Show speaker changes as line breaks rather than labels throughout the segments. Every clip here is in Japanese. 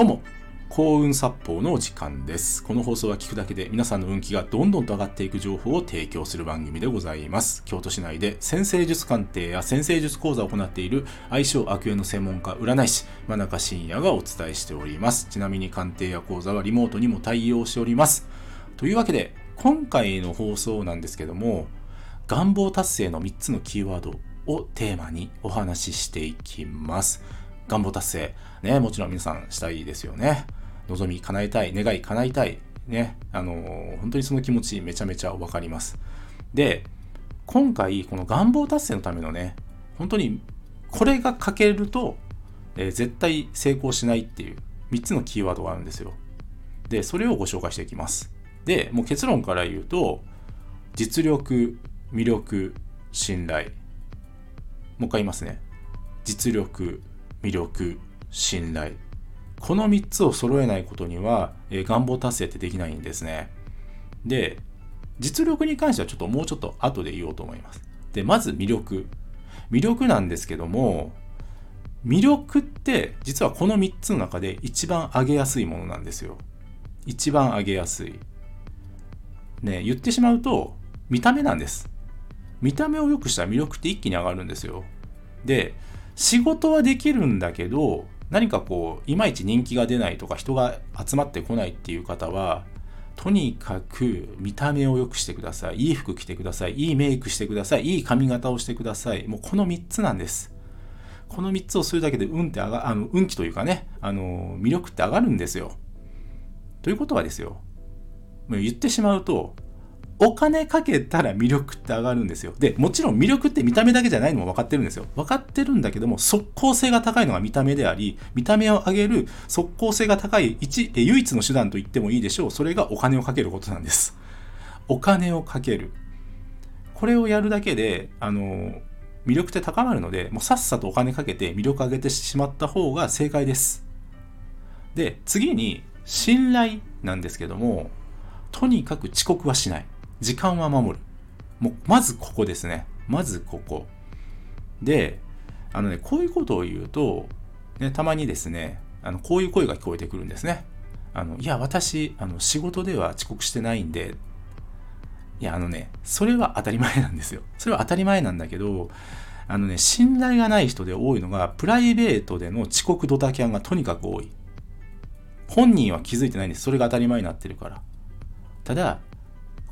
どうも、幸運殺法のお時間です。この放送は聞くだけで皆さんの運気がどんどんと上がっていく情報を提供する番組でございます。京都市内で先生術鑑定や先生術講座を行っている相性悪縁の専門家占い師、真中信也がお伝えしております。ちなみに鑑定や講座はリモートにも対応しております。というわけで、今回の放送なんですけども、願望達成の3つのキーワードをテーマにお話ししていきます。願望達成。ね、もちろん皆さんしたいですよね。望み叶えたい、願い叶えたい。ね、あのー本当にその気持ちめちゃめちゃわかります。で、今回、この願望達成のためのね、本当にこれが欠けると、えー絶対成功しないっていう3つのキーワードがあるんですよ。で、それをご紹介していきます。で、もう結論から言うと、実力、魅力、信頼。もう一回言いますね。実力、魅力、信頼。この3つを揃えないことには、えー願望達成ってできないんですね。で、実力に関してはちょっともうちょっと後で言おうと思います。で、まず魅力。魅力なんですけども、魅力って実はこの3つの中で一番上げやすいものなんですよ。一番上げやすい。ね、言ってしまうと、見た目なんです。見た目を良くしたら魅力って一気に上がるんですよ。で、仕事はできるんだけど、何かこう、いまいち人気が出ないとか人が集まってこないっていう方は、とにかく見た目を良くしてください。いい服着てください。いいメイクしてください。いい髪型をしてください。もうこの3つなんです。この3つをするだけで運って上が、あの、運気というかね、あの、魅力って上がるんですよ。ということはですよ。言ってしまうと、お金かけたら魅力って上がるんですよ。で、もちろん魅力って見た目だけじゃないのも分かってるんですよ。分かってるんだけども、即効性が高いのが見た目であり、見た目を上げる即効性が高い一、唯一の手段と言ってもいいでしょう。それがお金をかけることなんです。お金をかける。これをやるだけで、あの、魅力って高まるので、もうさっさとお金かけて魅力上げてしまった方が正解です。で、次に、信頼なんですけども、とにかく遅刻はしない。時間は守る。もう、まずここですね。まずここ。で、あのね、こういうことを言うと、ね、たまにですね、あの、こういう声が聞こえてくるんですね。あの、いや、私、あの、仕事では遅刻してないんで、いや、あのね、それは当たり前なんですよ。それは当たり前なんだけど、あのね、信頼がない人で多いのが、プライベートでの遅刻ドタキャンがとにかく多い。本人は気づいてないんです。それが当たり前になってるから。ただ、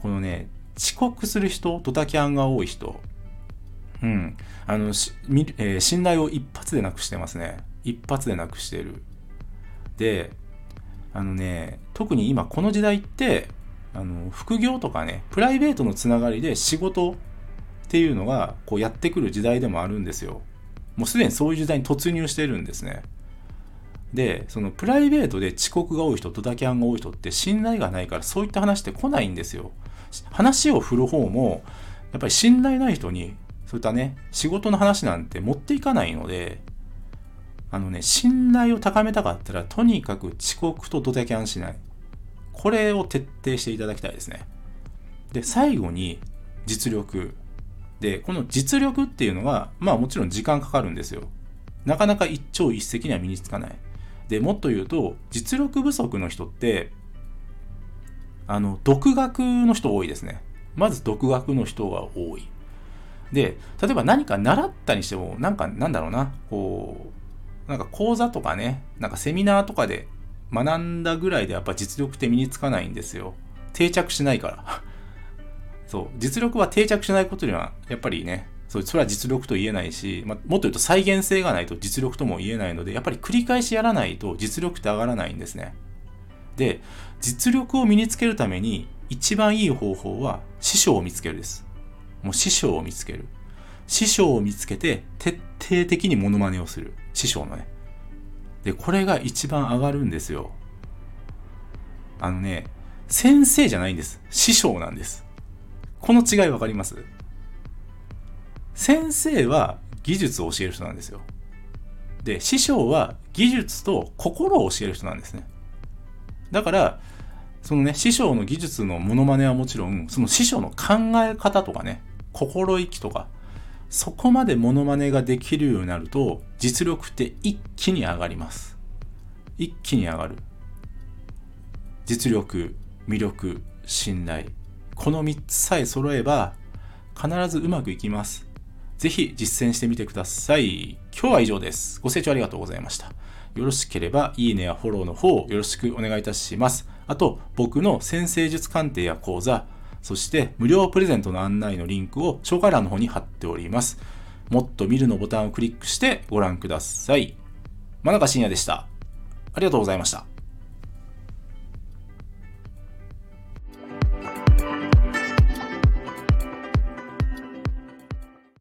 このね、遅刻する人、ドタキャンが多い人、うん、あの、しえー信頼を一発でなくしてますね。一発でなくしてる。で、あのね、特に今この時代って、あの、副業とかね、プライベートのつながりで仕事っていうのが、こうやってくる時代でもあるんですよ。もうすでにそういう時代に突入してるんですね。で、そのプライベートで遅刻が多い人、ドタキャンが多い人って信頼がないからそういった話って来ないんですよ。話を振る方も、やっぱり信頼ない人に、そういったね、仕事の話なんて持っていかないので、あのね、信頼を高めたかったら、とにかく遅刻とドタキャンしない。これを徹底していただきたいですね。で、最後に、実力。で、この実力っていうのは、まあもちろん時間かかるんですよ。なかなか一朝一夕には身につかない。で、もっと言うと、実力不足の人って、あの、独学の人多いですね。まず独学の人が多い。で、例えば何か習ったにしても、なんか、なんだろうな、こう、なんか講座とかね、なんかセミナーとかで学んだぐらいでやっぱ実力って身につかないんですよ。定着しないから。そう、実力は定着しないことには、やっぱりね、そうそれは実力と言えないし、ま、もっと言うと再現性がないと実力とも言えないので、やっぱり繰り返しやらないと実力って上がらないんですね。で、実力を身につけるために一番いい方法は師匠を見つけるです。もう師匠を見つける。師匠を見つけて徹底的にモノマネをする。師匠のね。で、これが一番上がるんですよ。あのね、先生じゃないんです。師匠なんです。この違いわかります？先生は技術を教える人なんですよ。で、師匠は技術と心を教える人なんですね。だから、そのね、師匠の技術のモノマネはもちろん、その師匠の考え方とかね、心意気とか、そこまでモノマネができるようになると、実力って一気に上がります。一気に上がる。実力、魅力、信頼。この3つさえ揃えば必ずうまくいきます。ぜひ実践してみてください。今日は以上です。ご清聴ありがとうございました。よろしければいいねやフォローの方よろしくお願いいたします。あと、僕の先生術鑑定や講座、そして無料プレゼントの案内のリンクを紹介欄の方に貼っております。もっと見るのボタンをクリックしてご覧ください。真中信也でした。ありがとうございました。